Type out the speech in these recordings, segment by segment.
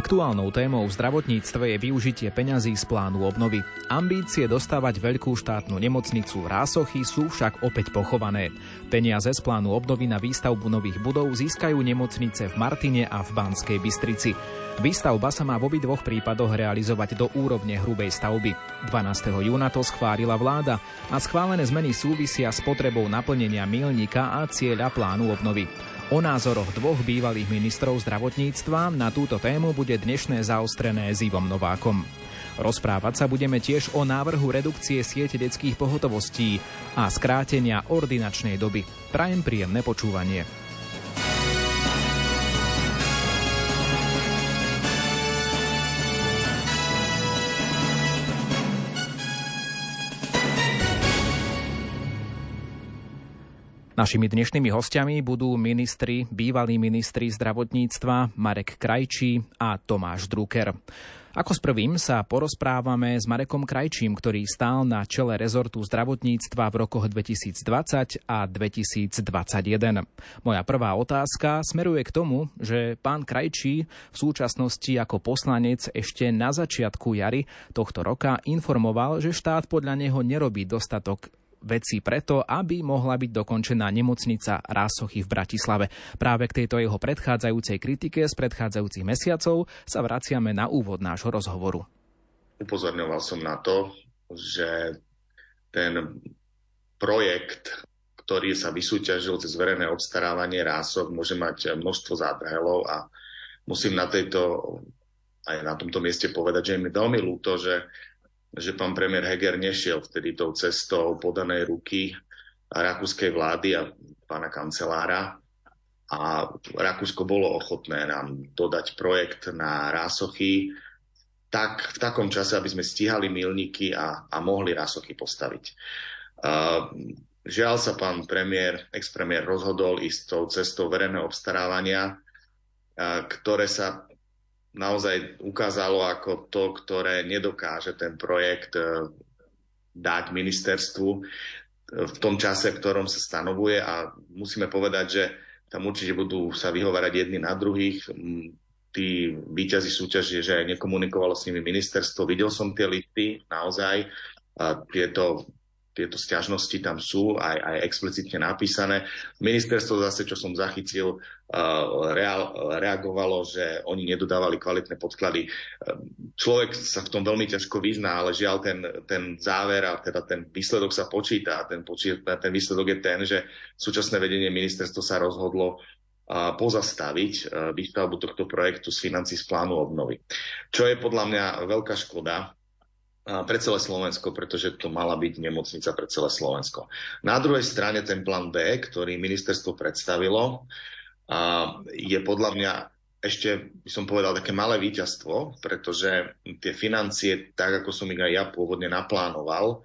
Aktuálnou témou v zdravotníctve je využitie peňazí z plánu obnovy. Ambície dostávať veľkú štátnu nemocnicu Rásochy sú však opäť pochované. Peniaze z plánu obnovy na výstavbu nových budov získajú nemocnice v Martine a v Banskej Bystrici. Výstavba sa má v obidvoch prípadoch realizovať do úrovne hrubej stavby. 12. júna to schválila vláda a schválené zmeny súvisia s potrebou naplnenia milníka a cieľa plánu obnovy. O názoroch dvoch bývalých ministrov zdravotníctva na túto tému bude dnešné zaostrené s Novákom. Rozprávať sa budeme tiež o návrhu redukcie siete detských pohotovostí a skrátenia ordinačnej doby. Prajem príjemné počúvanie. Našimi dnešnými hostiami budú ministri, bývalí ministri zdravotníctva Marek Krajčí a Tomáš Drucker. Ako s prvým sa porozprávame s Marekom Krajčím, ktorý stál na čele rezortu zdravotníctva v rokoch 2020 a 2021. Moja prvá otázka smeruje k tomu, že pán Krajčí v súčasnosti ako poslanec ešte na začiatku jary tohto roka informoval, že štát podľa neho nerobí dostatok veci preto, aby mohla byť dokončená nemocnica Rásochy v Bratislave. Práve k tejto jeho predchádzajúcej kritike z predchádzajúcich mesiacov sa vraciame na úvod nášho rozhovoru. Upozorňoval som na to, že ten projekt, ktorý sa vysúťažil cez verejné obstarávanie rások, môže mať množstvo zádrhelov a musím na tejto aj na tomto mieste povedať, že je mi veľmi ľúto, že že pán premiér Heger nešiel vtedy tou cestou podanej ruky rakúskej vlády a pána kancelára. A Rakúsko bolo ochotné nám dodať projekt na Rásochy tak, v takom čase, aby sme stíhali milníky a, a mohli Rásochy postaviť. Uh, žiaľ sa pán premiér, ex-premiér rozhodol ísť tou cestou verejného obstarávania, uh, ktoré sa naozaj ukázalo ako to, ktoré nedokáže ten projekt e, dať ministerstvu e, v tom čase, v ktorom sa stanovuje a musíme povedať, že tam určite budú sa vyhovárať jedni na druhých. Tí výťazí súťaže, že aj nekomunikovalo s nimi ministerstvo. Videl som tie listy, naozaj. A tieto tieto stiažnosti tam sú aj, aj explicitne napísané. Ministerstvo zase, čo som zachytil, uh, real, reagovalo, že oni nedodávali kvalitné podklady. Uh, človek sa v tom veľmi ťažko vyzná, ale žiaľ ten, ten záver a teda ten výsledok sa počíta. Ten, počíta, ten výsledok je ten, že súčasné vedenie ministerstvo sa rozhodlo uh, pozastaviť výstavbu tohto projektu z financí z plánu obnovy. Čo je podľa mňa veľká škoda, pre celé Slovensko, pretože to mala byť nemocnica pre celé Slovensko. Na druhej strane ten plán B, ktorý ministerstvo predstavilo, je podľa mňa ešte, by som povedal, také malé víťazstvo, pretože tie financie, tak ako som ich aj ja pôvodne naplánoval,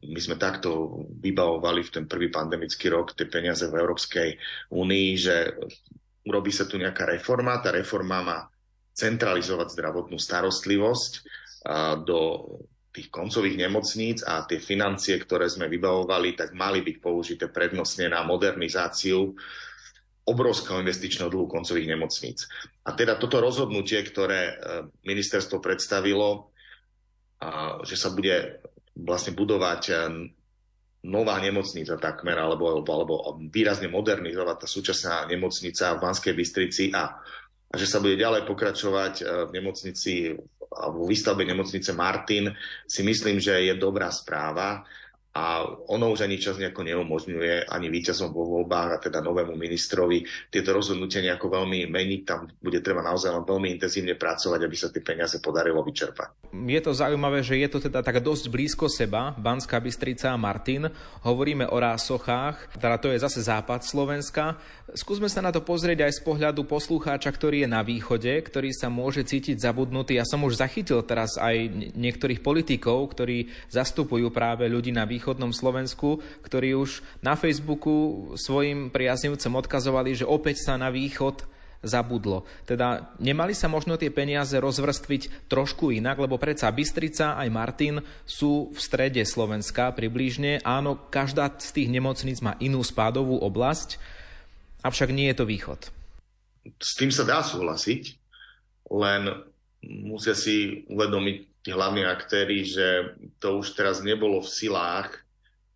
my sme takto vybavovali v ten prvý pandemický rok tie peniaze v Európskej únii, že urobí sa tu nejaká reforma, tá reforma má centralizovať zdravotnú starostlivosť, do tých koncových nemocníc a tie financie, ktoré sme vybavovali, tak mali byť použité prednostne na modernizáciu obrovského investičného dlhu koncových nemocníc. A teda toto rozhodnutie, ktoré e, ministerstvo predstavilo, že sa bude vlastne budovať e, nová nemocnica takmer, alebo, alebo, alebo výrazne modernizovať tá súčasná nemocnica v Banskej Bystrici a, a že sa bude ďalej pokračovať e, v nemocnici alebo výstavbe nemocnice Martin si myslím, že je dobrá správa a ono už ani čas nejako neumožňuje ani víťazom vo voľbách a teda novému ministrovi tieto rozhodnutia nejako veľmi meniť. Tam bude treba naozaj len veľmi intenzívne pracovať, aby sa tie peniaze podarilo vyčerpať. Je to zaujímavé, že je to teda tak dosť blízko seba, Banská Bystrica a Martin. Hovoríme o Rásochách, teda to je zase západ Slovenska. Skúsme sa na to pozrieť aj z pohľadu poslucháča, ktorý je na východe, ktorý sa môže cítiť zabudnutý. Ja som už zachytil teraz aj niektorých politikov, ktorí zastupujú práve ľudí na východnom Slovensku, ktorí už na Facebooku svojim priaznivcom odkazovali, že opäť sa na východ zabudlo. Teda nemali sa možno tie peniaze rozvrstviť trošku inak, lebo predsa Bystrica aj Martin sú v strede Slovenska približne. Áno, každá z tých nemocníc má inú spádovú oblasť, Avšak nie je to východ. S tým sa dá súhlasiť. len musia si uvedomiť tí hlavní aktéry, že to už teraz nebolo v silách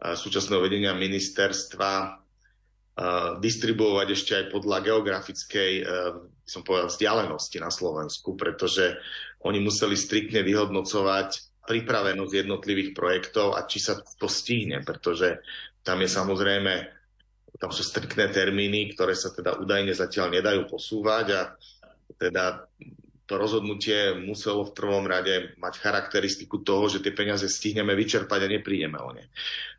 súčasného vedenia ministerstva distribuovať ešte aj podľa geografickej som povedal, vzdialenosti na Slovensku, pretože oni museli striktne vyhodnocovať pripravenosť jednotlivých projektov a či sa to stihne, pretože tam je samozrejme, tam sú striktné termíny, ktoré sa teda údajne zatiaľ nedajú posúvať a teda to rozhodnutie muselo v prvom rade mať charakteristiku toho, že tie peniaze stihneme vyčerpať a neprídeme o ne.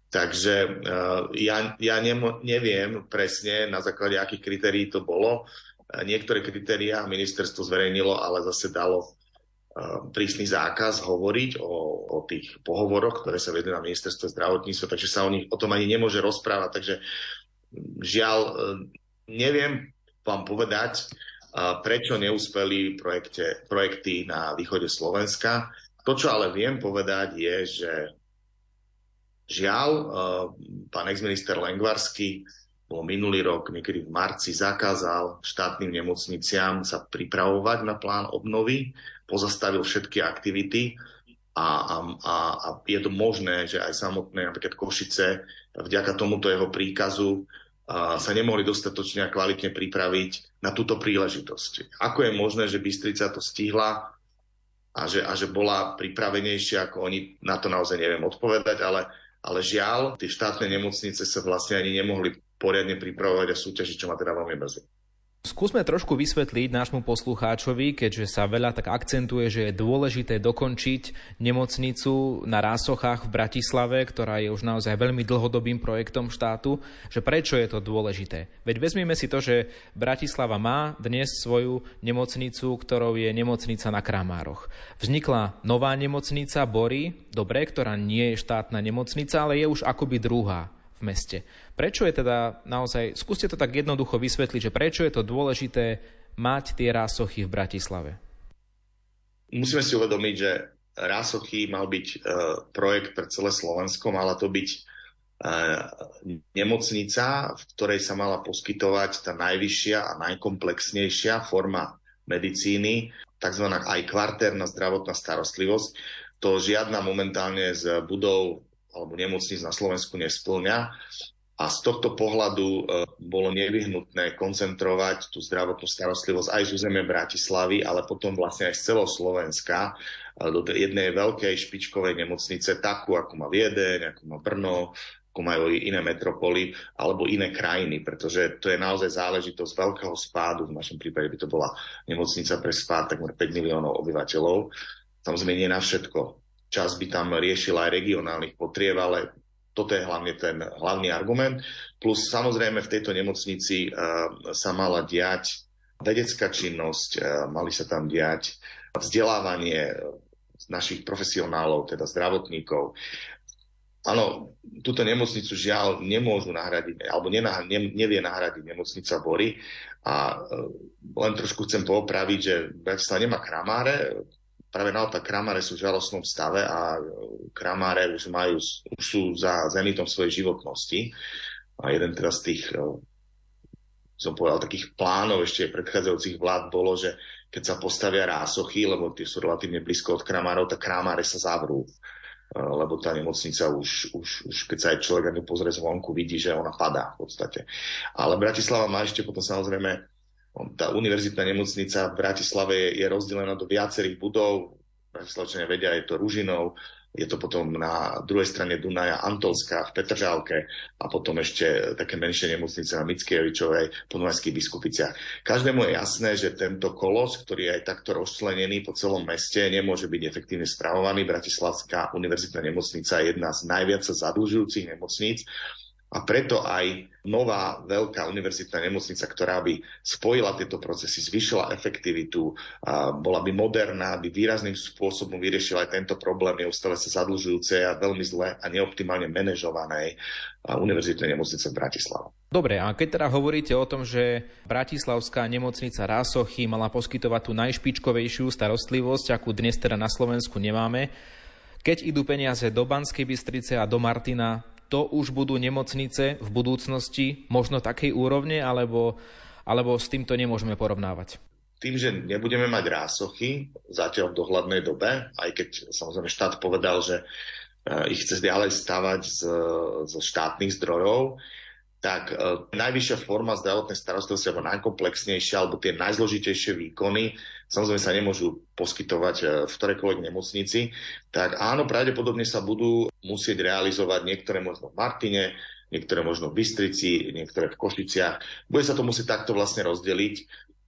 Takže uh, ja, ja neviem presne, na základe akých kritérií to bolo. Niektoré kritériá ministerstvo zverejnilo, ale zase dalo prísny zákaz hovoriť o, o tých pohovoroch, ktoré sa vedú na ministerstve zdravotníctva, takže sa o, nich, o tom ani nemôže rozprávať. Takže žiaľ, e, neviem vám povedať, prečo neúspeli projekte, projekty na východe Slovenska. To, čo ale viem povedať, je, že žiaľ, e, pán exminister Lengvarský bol minulý rok, niekedy v marci, zakázal štátnym nemocniciam sa pripravovať na plán obnovy pozastavil všetky aktivity a, a, a je to možné, že aj samotné napríklad Košice vďaka tomuto jeho príkazu a, sa nemohli dostatočne a kvalitne pripraviť na túto príležitosť. Ako je možné, že Bystrica to stihla a že, a že bola pripravenejšia ako oni, na to naozaj neviem odpovedať, ale, ale žiaľ, tie štátne nemocnice sa vlastne ani nemohli poriadne pripravovať a súťažiť, čo ma teda veľmi mrzí. Skúsme trošku vysvetliť nášmu poslucháčovi, keďže sa veľa tak akcentuje, že je dôležité dokončiť nemocnicu na Rásochách v Bratislave, ktorá je už naozaj veľmi dlhodobým projektom štátu, že prečo je to dôležité. Veď vezmeme si to, že Bratislava má dnes svoju nemocnicu, ktorou je nemocnica na Kramároch. Vznikla nová nemocnica Bory, dobre, ktorá nie je štátna nemocnica, ale je už akoby druhá v meste. Prečo je teda naozaj, skúste to tak jednoducho vysvetliť, že prečo je to dôležité mať tie rásochy v Bratislave? Musíme si uvedomiť, že rásochy mal byť e, projekt pre celé Slovensko, mala to byť e, nemocnica, v ktorej sa mala poskytovať tá najvyššia a najkomplexnejšia forma medicíny, tzv. aj kvartérna zdravotná starostlivosť. To žiadna momentálne z budov alebo nemocníc na Slovensku nesplňa. A z tohto pohľadu e, bolo nevyhnutné koncentrovať tú zdravotnú starostlivosť aj z územia Bratislavy, ale potom vlastne aj z celého Slovenska e, do jednej veľkej špičkovej nemocnice, takú ako má Viedeň, ako má Brno, ako majú iné metropoly alebo iné krajiny, pretože to je naozaj záležitosť veľkého spádu. V našom prípade by to bola nemocnica pre spád takmer 5 miliónov obyvateľov. Samozrejme nie na všetko čas by tam riešila aj regionálnych potrieb, ale toto je hlavne ten hlavný argument. Plus samozrejme v tejto nemocnici uh, sa mala diať vedecká činnosť, uh, mali sa tam diať vzdelávanie našich profesionálov, teda zdravotníkov. Áno, túto nemocnicu žiaľ nemôžu nahradiť, alebo nenah, ne, nevie nahradiť nemocnica Bory. A uh, len trošku chcem poopraviť, že Bratislava nemá kramáre, práve naopak kramáre sú v žalostnom stave a kramáre už majú, už sú za zenitom svojej životnosti. A jeden teraz z tých, e, som povedal, takých plánov ešte predchádzajúcich vlád bolo, že keď sa postavia rásochy, lebo tie sú relatívne blízko od kramárov, tak kramáre sa zavrú e, lebo tá nemocnica už, už, už keď sa aj človek ani pozrie zvonku, vidí, že ona padá v podstate. Ale Bratislava má ešte potom samozrejme tá univerzitná nemocnica v Bratislave je, rozdelená do viacerých budov. Bratislavčania vedia, je to Ružinov, je to potom na druhej strane Dunaja Antolská v Petržálke a potom ešte také menšie nemocnice na Mickievičovej po Dunajských biskupiciach. Každému je jasné, že tento kolos, ktorý je aj takto rozčlenený po celom meste, nemôže byť efektívne spravovaný. Bratislavská univerzitná nemocnica je jedna z najviac zadlžujúcich nemocníc a preto aj nová veľká univerzitná nemocnica, ktorá by spojila tieto procesy, zvyšila efektivitu, bola by moderná, by výrazným spôsobom vyriešila aj tento problém neustále sa zadlžujúcej a veľmi zle a neoptimálne manažovanej univerzitnej nemocnice v Bratislave. Dobre, a keď teda hovoríte o tom, že Bratislavská nemocnica Rásochy mala poskytovať tú najšpičkovejšiu starostlivosť, akú dnes teda na Slovensku nemáme, keď idú peniaze do Banskej Bystrice a do Martina, to už budú nemocnice v budúcnosti možno takej úrovne, alebo, alebo s týmto nemôžeme porovnávať? tým, že nebudeme mať rásochy zatiaľ v dohľadnej dobe, aj keď samozrejme štát povedal, že eh, ich chce ďalej stavať zo štátnych zdrojov, tak e, najvyššia forma zdravotnej starostlivosti alebo najkomplexnejšia alebo tie najzložitejšie výkony samozrejme sa nemôžu poskytovať e, v ktorejkoľvek nemocnici, tak áno, pravdepodobne sa budú musieť realizovať niektoré možno v Martine, niektoré možno v Bystrici, niektoré v Košiciach. Bude sa to musieť takto vlastne rozdeliť.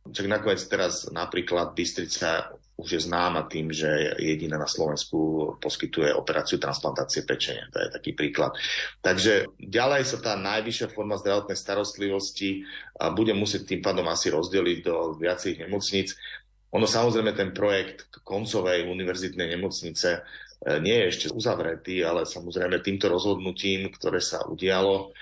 Čak nakoniec teraz napríklad Bystrica už je známa tým, že jediná na Slovensku poskytuje operáciu transplantácie pečenia. To je taký príklad. Takže ďalej sa tá najvyššia forma zdravotnej starostlivosti bude musieť tým pádom asi rozdeliť do viacerých nemocníc. Ono samozrejme ten projekt koncovej univerzitnej nemocnice e, nie je ešte uzavretý, ale samozrejme týmto rozhodnutím, ktoré sa udialo,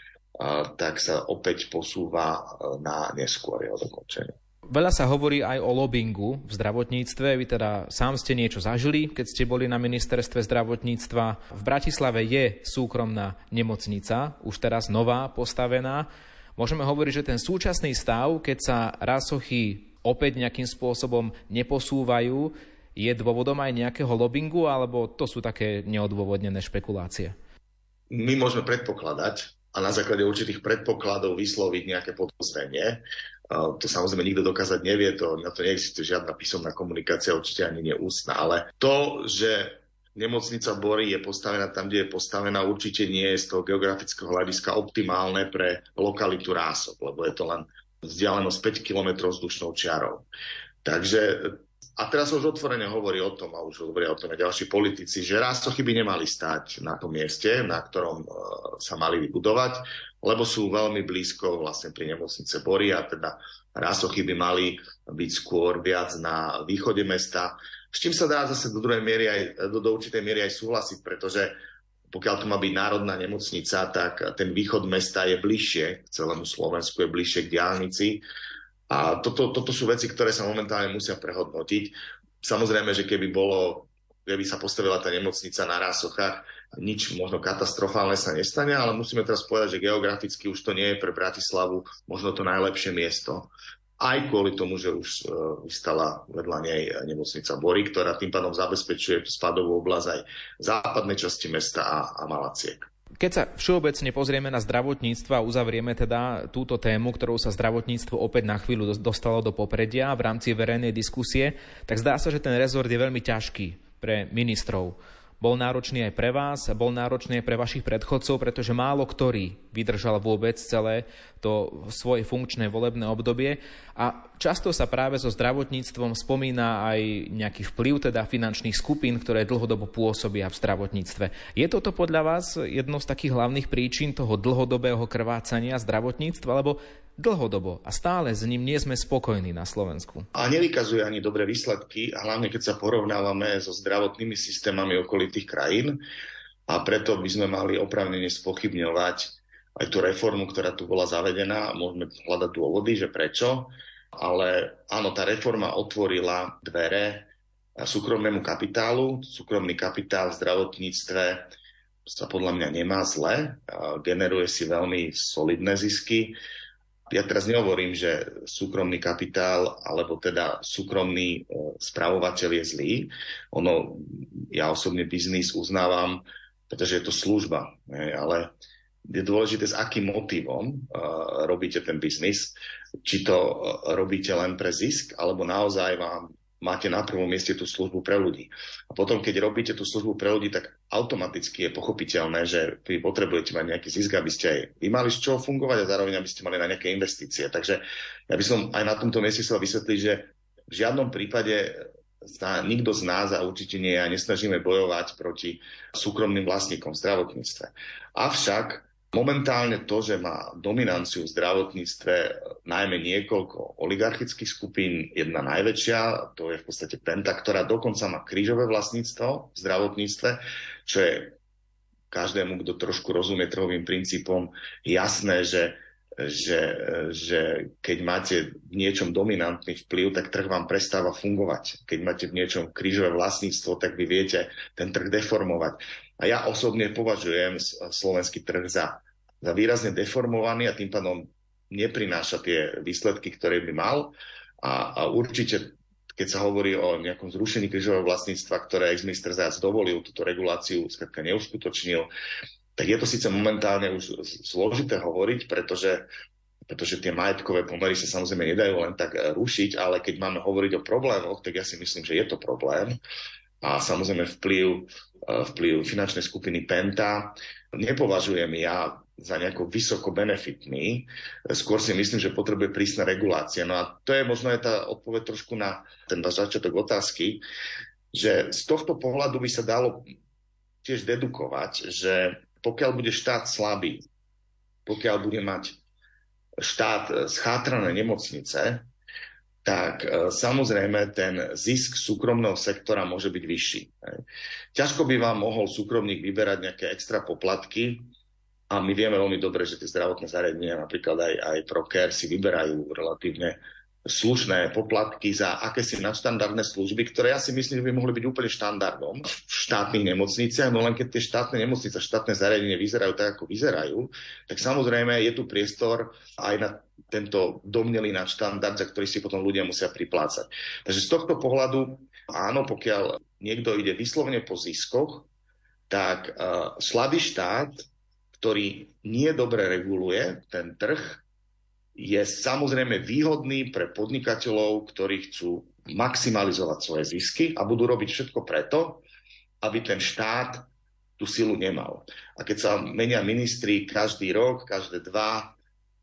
tak sa opäť posúva e, na neskôr jeho dokončenie. Veľa sa hovorí aj o lobbingu v zdravotníctve. Vy teda sám ste niečo zažili, keď ste boli na ministerstve zdravotníctva. V Bratislave je súkromná nemocnica, už teraz nová, postavená. Môžeme hovoriť, že ten súčasný stav, keď sa rásochy opäť nejakým spôsobom neposúvajú, je dôvodom aj nejakého lobbingu, alebo to sú také neodôvodnené špekulácie? My môžeme predpokladať a na základe určitých predpokladov vysloviť nejaké podozrenie. To samozrejme nikto dokázať nevie, to, na to neexistuje žiadna písomná komunikácia, určite ani neústna, ale to, že nemocnica Bory je postavená tam, kde je postavená, určite nie je z toho geografického hľadiska optimálne pre lokalitu Rások, lebo je to len vzdialenosť 5 km vzdušnou čiarou. Takže a teraz už otvorene hovorí o tom, a už hovoria o tom aj ďalší politici, že rásochy by nemali stať na tom mieste, na ktorom uh, sa mali vybudovať, lebo sú veľmi blízko vlastne pri nemocnice Bory a teda rásochy by mali byť skôr viac na východe mesta, s čím sa dá zase do druhej miery aj, do, do určitej miery aj súhlasiť, pretože pokiaľ to má byť národná nemocnica, tak ten východ mesta je bližšie k celému Slovensku, je bližšie k diálnici a toto, toto sú veci, ktoré sa momentálne musia prehodnotiť. Samozrejme, že keby bolo, keby sa postavila tá nemocnica na Rásochách, nič možno katastrofálne sa nestane, ale musíme teraz povedať, že geograficky už to nie je pre Bratislavu možno to najlepšie miesto. Aj kvôli tomu, že už uh, vystala vedľa nej nemocnica Bory, ktorá tým pádom zabezpečuje spadovú oblasť aj západnej časti mesta a, a Malaciek. Keď sa všeobecne pozrieme na zdravotníctvo a uzavrieme teda túto tému, ktorou sa zdravotníctvo opäť na chvíľu dostalo do popredia v rámci verejnej diskusie, tak zdá sa, že ten rezort je veľmi ťažký pre ministrov bol náročný aj pre vás, bol náročný aj pre vašich predchodcov, pretože málo ktorý vydržal vôbec celé to svoje funkčné volebné obdobie. A často sa práve so zdravotníctvom spomína aj nejaký vplyv teda finančných skupín, ktoré dlhodobo pôsobia v zdravotníctve. Je toto podľa vás jednou z takých hlavných príčin toho dlhodobého krvácania zdravotníctva, alebo dlhodobo a stále s ním nie sme spokojní na Slovensku. A nevykazuje ani dobré výsledky, a hlavne keď sa porovnávame so zdravotnými systémami okolitých krajín. A preto by sme mali opravnene spochybňovať aj tú reformu, ktorá tu bola zavedená. Môžeme hľadať dôvody, že prečo. Ale áno, tá reforma otvorila dvere súkromnému kapitálu. Súkromný kapitál v zdravotníctve sa podľa mňa nemá zle, generuje si veľmi solidné zisky ja teraz nehovorím, že súkromný kapitál alebo teda súkromný e, spravovateľ je zlý. Ono, ja osobne biznis uznávam, pretože je to služba, ale je dôležité, s akým motivom uh, robíte ten biznis. Či to uh, robíte len pre zisk, alebo naozaj vám máte na prvom mieste tú službu pre ľudí. A potom, keď robíte tú službu pre ľudí, tak automaticky je pochopiteľné, že vy potrebujete mať nejaký zisk, aby ste aj vy mali z čoho fungovať a zároveň aby ste mali na nejaké investície. Takže ja by som aj na tomto mieste chcel vysvetliť, že v žiadnom prípade sa nikto z nás a určite nie ja nesnažíme bojovať proti súkromným vlastníkom v zdravotníctve. Avšak Momentálne to, že má dominanciu v zdravotníctve najmä niekoľko oligarchických skupín, jedna najväčšia, to je v podstate Penta, ktorá dokonca má krížové vlastníctvo v zdravotníctve, čo je každému, kto trošku rozumie trhovým princípom, jasné, že, že, že keď máte v niečom dominantný vplyv, tak trh vám prestáva fungovať. Keď máte v niečom krížové vlastníctvo, tak vy viete ten trh deformovať. A ja osobne považujem slovenský trh za výrazne deformovaný a tým pádom neprináša tie výsledky, ktoré by mal. A, a určite, keď sa hovorí o nejakom zrušení krížového vlastníctva, ktoré ex-minister Zajac dovolil, túto reguláciu skrátka neuskutočnil, tak je to síce momentálne už zložité hovoriť, pretože pretože tie majetkové pomery sa samozrejme nedajú len tak eh, rušiť, ale keď máme hovoriť o problémoch, tak ja si myslím, že je to problém. A samozrejme vplyv, eh, vplyv finančnej skupiny Penta nepovažujem ja za nejako vysoko benefitný. Skôr si myslím, že potrebuje prísne regulácie. No a to je možno aj tá odpoveď trošku na ten začiatok otázky, že z tohto pohľadu by sa dalo tiež dedukovať, že pokiaľ bude štát slabý, pokiaľ bude mať štát schátrané nemocnice, tak e, samozrejme ten zisk súkromného sektora môže byť vyšší. Ťažko by vám mohol súkromník vyberať nejaké extra poplatky, a my vieme veľmi dobre, že tie zdravotné zariadenia, napríklad aj, aj Procare, si vyberajú relatívne slušné poplatky za akési nadštandardné služby, ktoré ja si myslím, že by mohli byť úplne štandardom v štátnych nemocniciach, no len keď tie štátne nemocnice, štátne zariadenie vyzerajú tak, ako vyzerajú, tak samozrejme je tu priestor aj na tento domnelý nadštandard, za ktorý si potom ľudia musia priplácať. Takže z tohto pohľadu, áno, pokiaľ niekto ide vyslovene po ziskoch, tak uh, slabý štát ktorý nie dobre reguluje ten trh, je samozrejme výhodný pre podnikateľov, ktorí chcú maximalizovať svoje zisky a budú robiť všetko preto, aby ten štát tú silu nemal. A keď sa menia ministri každý rok, každé dva,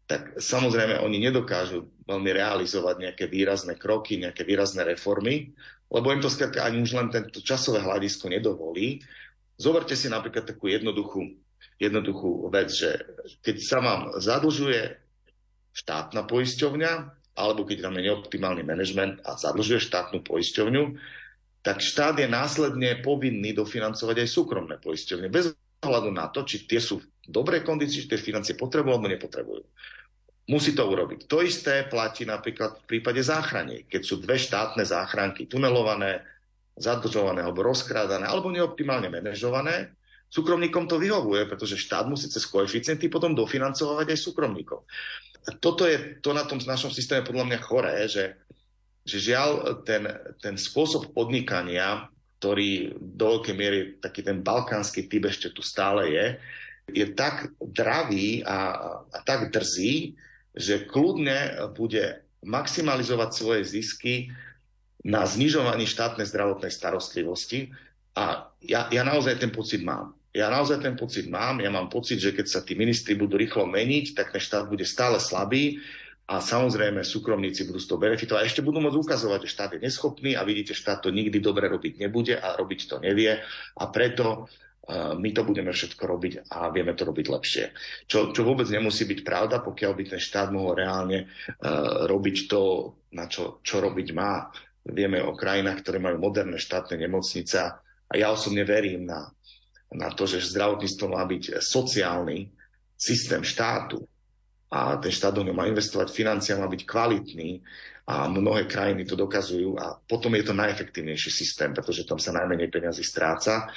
tak samozrejme oni nedokážu veľmi realizovať nejaké výrazné kroky, nejaké výrazné reformy, lebo im to skrátka ani už len tento časové hľadisko nedovolí. Zoberte si napríklad takú jednoduchú jednoduchú vec, že keď sa vám zadlžuje štátna poisťovňa, alebo keď tam je neoptimálny manažment a zadlžuje štátnu poisťovňu, tak štát je následne povinný dofinancovať aj súkromné poisťovne, bez ohľadu na to, či tie sú v dobrej kondícii, či tie financie potrebujú alebo nepotrebujú. Musí to urobiť. To isté platí napríklad v prípade záchrany. Keď sú dve štátne záchranky tunelované, zadlžované alebo rozkrádané alebo neoptimálne manažované, Súkromníkom to vyhovuje, pretože štát musí cez koeficienty potom dofinancovať aj súkromníkov. Toto je to na tom našom systéme podľa mňa choré, že, že žiaľ ten, ten spôsob podnikania, ktorý do veľkej miery taký ten balkánsky typ ešte tu stále je, je tak dravý a, a tak drzý, že kľudne bude maximalizovať svoje zisky na znižovaní štátnej zdravotnej starostlivosti. A ja, ja naozaj ten pocit mám ja naozaj ten pocit mám. Ja mám pocit, že keď sa tí ministri budú rýchlo meniť, tak ten štát bude stále slabý a samozrejme súkromníci budú z toho benefitovať a ešte budú môcť ukazovať, že štát je neschopný a vidíte, štát to nikdy dobre robiť nebude a robiť to nevie a preto uh, my to budeme všetko robiť a vieme to robiť lepšie. Čo, čo vôbec nemusí byť pravda, pokiaľ by ten štát mohol reálne uh, robiť to, na čo, čo robiť má. Vieme o krajinách, ktoré majú moderné štátne nemocnice a ja osobne verím na na to, že zdravotníctvo má byť sociálny systém štátu a ten štát do má investovať financia, má byť kvalitný a mnohé krajiny to dokazujú a potom je to najefektívnejší systém, pretože tam sa najmenej peniazy stráca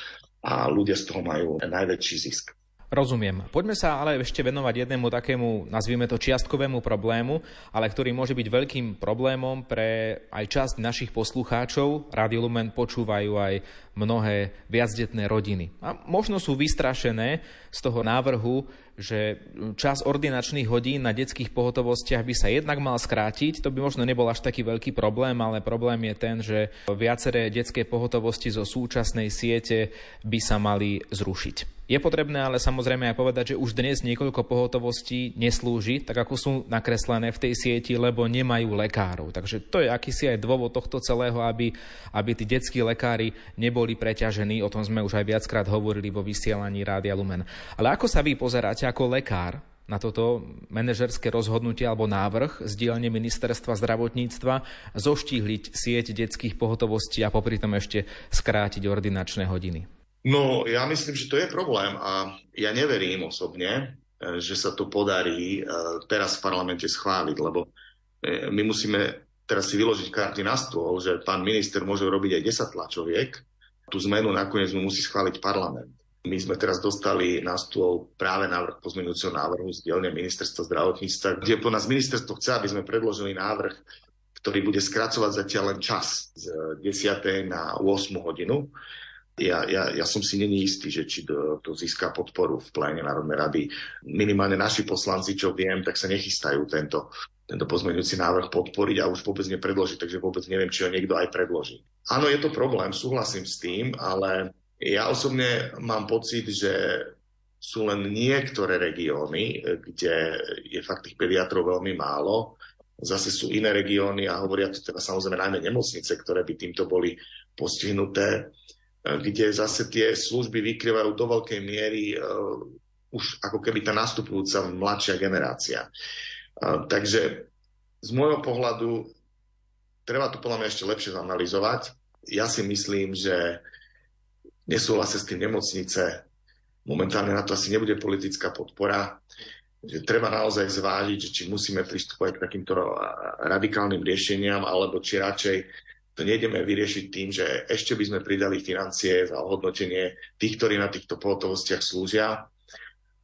a ľudia z toho majú najväčší zisk. Rozumiem. Poďme sa ale ešte venovať jednému takému, nazvime to čiastkovému problému, ale ktorý môže byť veľkým problémom pre aj časť našich poslucháčov. Radio Lumen počúvajú aj mnohé viacdetné rodiny. A možno sú vystrašené z toho návrhu, že čas ordinačných hodín na detských pohotovostiach by sa jednak mal skrátiť. To by možno nebol až taký veľký problém, ale problém je ten, že viaceré detské pohotovosti zo súčasnej siete by sa mali zrušiť. Je potrebné ale samozrejme aj povedať, že už dnes niekoľko pohotovostí neslúži, tak ako sú nakreslené v tej sieti, lebo nemajú lekárov. Takže to je akýsi aj dôvod tohto celého, aby, aby tí detskí lekári neboli preťažení. O tom sme už aj viackrát hovorili vo vysielaní Rádia Lumen. Ale ako sa vy pozeráte ako lekár na toto manažerské rozhodnutie alebo návrh z dielne ministerstva zdravotníctva zoštíhliť sieť detských pohotovostí a popri tom ešte skrátiť ordinačné hodiny? No, ja myslím, že to je problém a ja neverím osobne, e, že sa to podarí e, teraz v parlamente schváliť, lebo e, my musíme teraz si vyložiť karty na stôl, že pán minister môže robiť aj 10 tlačoviek. Tú zmenu nakoniec mu musí schváliť parlament. My sme teraz dostali na stôl práve návrh pozmeňujúceho návrhu z dielne ministerstva zdravotníctva, kde po nás ministerstvo chce, aby sme predložili návrh, ktorý bude skracovať zatiaľ len čas z 10. na 8 hodinu. Ja, ja, ja som si není istý, že či to, to získa podporu v pléne Národnej rady. Minimálne naši poslanci, čo viem, tak sa nechystajú tento, tento pozmeňujúci návrh podporiť a už vôbec nepredložiť, takže vôbec neviem, či ho niekto aj predloží. Áno, je to problém, súhlasím s tým, ale ja osobne mám pocit, že sú len niektoré regióny, kde je fakt tých pediatrov veľmi málo Zase sú iné regióny a hovoria to teda samozrejme najmä nemocnice, ktoré by týmto boli postihnuté, kde zase tie služby vykrývajú do veľkej miery uh, už ako keby tá nastupujúca mladšia generácia. Uh, takže z môjho pohľadu treba to podľa mňa ešte lepšie zanalizovať. Ja si myslím, že nesúhlasia s tým nemocnice. Momentálne na to asi nebude politická podpora že treba naozaj zvážiť, že či musíme pristupovať k takýmto radikálnym riešeniam, alebo či radšej to nejdeme vyriešiť tým, že ešte by sme pridali financie za ohodnotenie tých, ktorí na týchto pohotovostiach slúžia.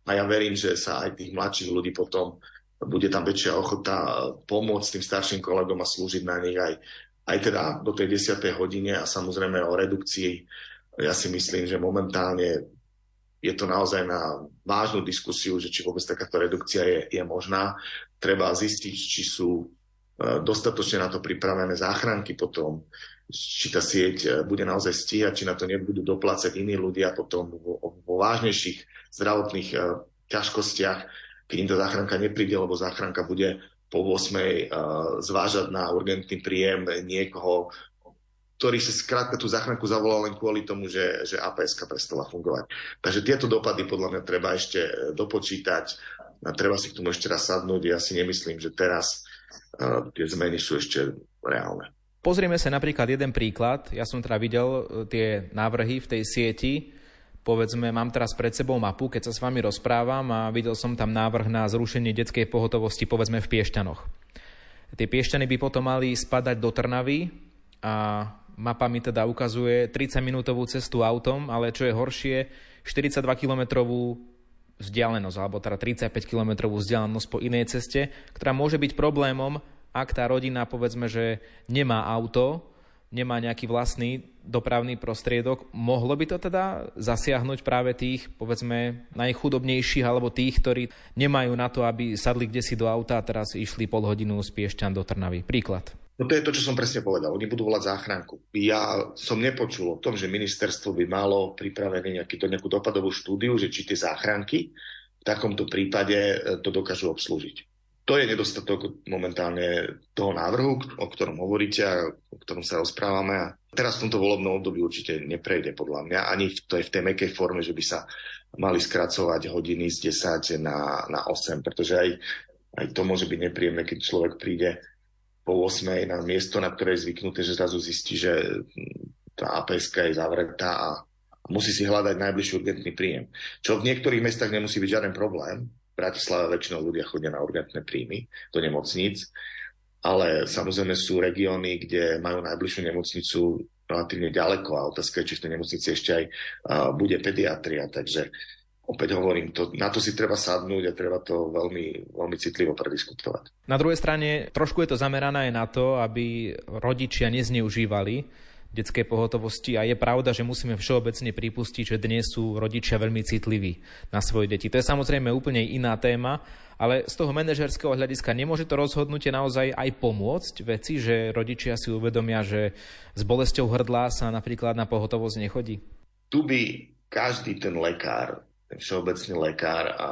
A ja verím, že sa aj tých mladších ľudí potom bude tam väčšia ochota pomôcť tým starším kolegom a slúžiť na nich aj, aj teda do tej 10. hodine a samozrejme o redukcii. Ja si myslím, že momentálne je to naozaj na vážnu diskusiu, že či vôbec takáto redukcia je, je možná. Treba zistiť, či sú dostatočne na to pripravené záchranky potom, či tá sieť e, bude naozaj stíhať, či na to nebudú doplácať iní ľudia potom vo, vo vážnejších zdravotných e, ťažkostiach, keď im tá záchranka nepríde, lebo záchranka bude po 8. zvážať na urgentný príjem niekoho ktorý si skrátka tú záchranku zavolal len kvôli tomu, že, že APS prestala fungovať. Takže tieto dopady podľa mňa treba ešte e, dopočítať a treba si k tomu ešte raz sadnúť. Ja si nemyslím, že teraz tie zmeny sú ešte reálne. Pozrieme sa napríklad jeden príklad. Ja som teda videl e, tie návrhy v tej sieti. Povedzme, mám teraz pred sebou mapu, keď sa s vami rozprávam a videl som tam návrh na zrušenie detskej pohotovosti, povedzme v Piešťanoch. Tie Piešťany by potom mali spadať do Trnavy a Mapa mi teda ukazuje 30-minútovú cestu autom, ale čo je horšie, 42-kilometrovú vzdialenosť, alebo teda 35-kilometrovú vzdialenosť po inej ceste, ktorá môže byť problémom, ak tá rodina, povedzme, že nemá auto, nemá nejaký vlastný dopravný prostriedok, mohlo by to teda zasiahnuť práve tých, povedzme, najchudobnejších alebo tých, ktorí nemajú na to, aby sadli kde si do auta a teraz išli pol hodinu z Piešťan do Trnavy. Príklad. No to je to, čo som presne povedal. Oni budú volať záchranku. Ja som nepočul o tom, že ministerstvo by malo pripravené nejaký, to, nejakú dopadovú štúdiu, že či tie záchranky v takomto prípade e, to dokážu obslúžiť. To je nedostatok momentálne toho návrhu, o ktorom hovoríte a o ktorom sa rozprávame. A teraz v tomto volebnom období určite neprejde podľa mňa. Ani to je v tej mekej forme, že by sa mali skracovať hodiny z 10 na, na 8, pretože aj, aj to môže byť nepríjemné, keď človek príde po 8 na miesto, na ktoré je zvyknuté, že zrazu zistí, že tá APS je zavretá a musí si hľadať najbližší urgentný príjem. Čo v niektorých mestách nemusí byť žiaden problém. V Bratislave väčšinou ľudia chodia na urgentné príjmy do nemocníc, ale samozrejme sú regióny, kde majú najbližšiu nemocnicu relatívne ďaleko a otázka je, či v tej nemocnici ešte aj uh, bude pediatria. Takže opäť hovorím, to, na to si treba sadnúť a treba to veľmi, veľmi citlivo prediskutovať. Na druhej strane, trošku je to zamerané aj na to, aby rodičia nezneužívali detskej pohotovosti a je pravda, že musíme všeobecne pripustiť, že dnes sú rodičia veľmi citliví na svoje deti. To je samozrejme úplne iná téma, ale z toho manažerského hľadiska nemôže to rozhodnutie naozaj aj pomôcť veci, že rodičia si uvedomia, že s bolesťou hrdla sa napríklad na pohotovosť nechodí? Tu by každý ten lekár všeobecný lekár a,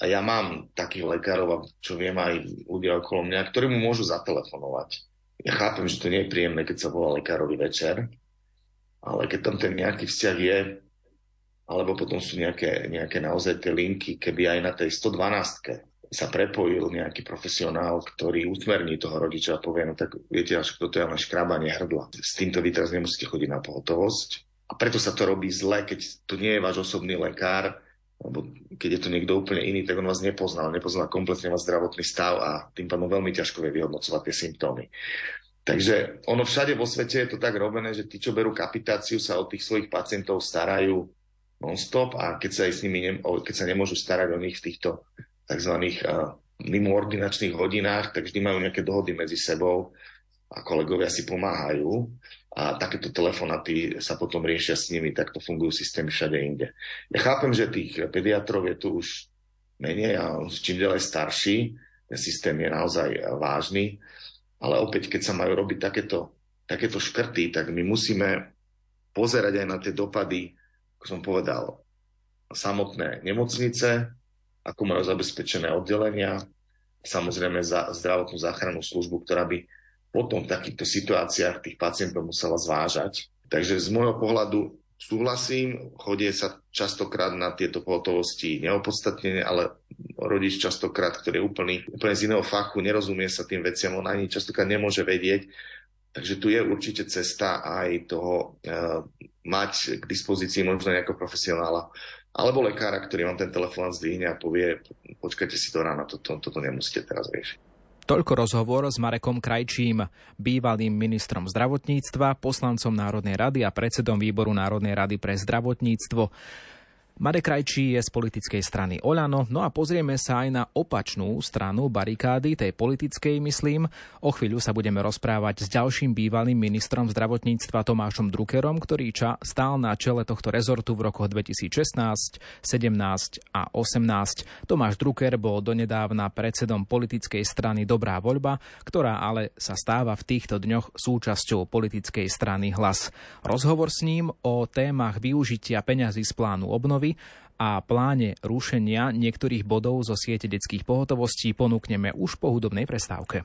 a ja mám takých lekárov, čo viem aj ľudia okolo mňa, ktorí mu môžu zatelefonovať. Ja chápem, že to nie je príjemné, keď sa volá lekárovi večer, ale keď tam ten nejaký vzťah je, alebo potom sú nejaké, nejaké naozaj tie linky, keby aj na tej 112 sa prepojil nejaký profesionál, ktorý usmerní toho rodiča a povie, no tak viete, až kto to je len škrabanie hrdla. S týmto vy teraz nemusíte chodiť na pohotovosť. A preto sa to robí zle, keď to nie je váš osobný lekár, lebo keď je to niekto úplne iný, tak on vás nepoznal, nepoznal kompletne váš zdravotný stav a tým pádom veľmi ťažko vie vyhodnocovať tie symptómy. Takže ono všade vo svete je to tak robené, že tí, čo berú kapitáciu, sa o tých svojich pacientov starajú non-stop a keď sa, s nimi ne, keď sa nemôžu starať o nich v týchto tzv. Mimoordinačných hodinách, tak vždy majú nejaké dohody medzi sebou a kolegovia si pomáhajú a takéto telefonaty sa potom riešia s nimi, takto fungujú systémy všade inde. Ja chápem, že tých pediatrov je tu už menej a čím ďalej starší, ten systém je naozaj vážny, ale opäť, keď sa majú robiť takéto, takéto škrty, tak my musíme pozerať aj na tie dopady, ako som povedal, samotné nemocnice, ako majú zabezpečené oddelenia, samozrejme za zdravotnú záchrannú službu, ktorá by potom v takýchto situáciách tých pacientov musela zvážať. Takže z môjho pohľadu súhlasím, chodie sa častokrát na tieto pohotovosti neopodstatnenie, ale rodič častokrát, ktorý je úplný, úplne z iného fachu, nerozumie sa tým veciam, on ani častokrát nemôže vedieť. Takže tu je určite cesta aj toho e, mať k dispozícii možno nejakého profesionála alebo lekára, ktorý vám ten telefón zdvihne a povie, počkajte si to ráno, toto, toto nemusíte teraz riešiť. Toľko rozhovor s Marekom Krajčím, bývalým ministrom zdravotníctva, poslancom Národnej rady a predsedom výboru Národnej rady pre zdravotníctvo. Marek Krajčí je z politickej strany Oľano, no a pozrieme sa aj na opačnú stranu barikády, tej politickej, myslím. O chvíľu sa budeme rozprávať s ďalším bývalým ministrom zdravotníctva Tomášom Druckerom, ktorý ča stál na čele tohto rezortu v rokoch 2016, 17 a 18. Tomáš Drucker bol donedávna predsedom politickej strany Dobrá voľba, ktorá ale sa stáva v týchto dňoch súčasťou politickej strany Hlas. Rozhovor s ním o témach využitia peňazí z plánu obnovy a pláne rušenia niektorých bodov zo siete detských pohotovostí ponúkneme už po hudobnej prestávke.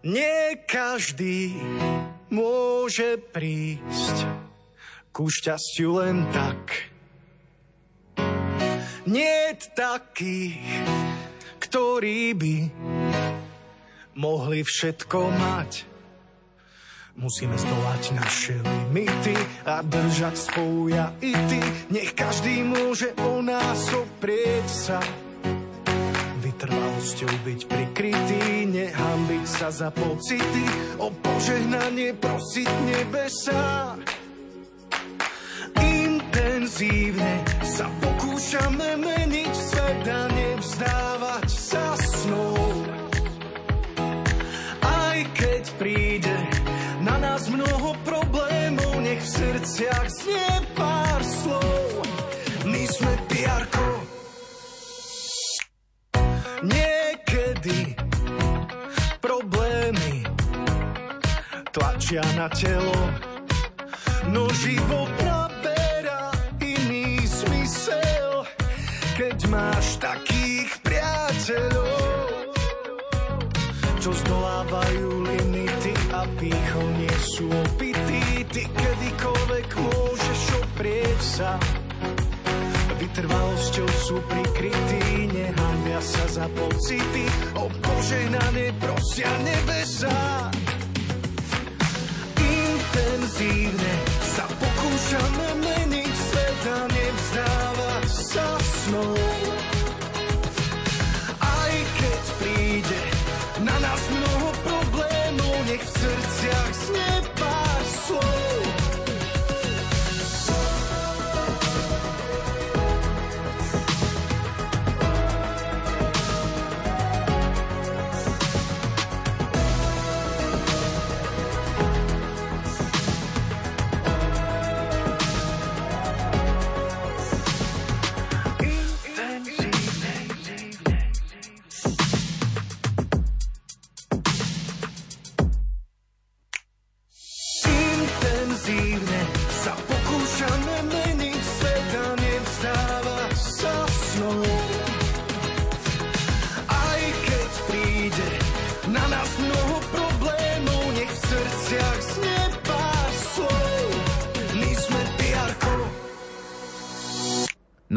Nie každý môže prísť ku šťastiu len tak. Nie takých, ktorí by mohli všetko mať Musíme zdolať naše limity a držať spoluja i ty. Nech každý môže o nás oprieť sa. Vytrvalosťou byť prikrytý, nehambiť sa za pocity, o požehnanie prosiť nebesa. Intenzívne sa pokúšame srdciach znie pár slov. My sme piarko. Niekedy problémy tlačia na telo, no život naberá iný smysel, keď máš takých priateľov, čo zdolávajú limity a pýchom nie sú opití. Ty kedykoľvek sa. Vytrvalosťou sú prikrytí, nehambia sa za pocity. O požehnanie prosia nebesa. Intenzívne sa pokúšame meniť svet a nevzdávať sa snou. Aj keď príde na nás mnoho problémov, nech v srdciach znie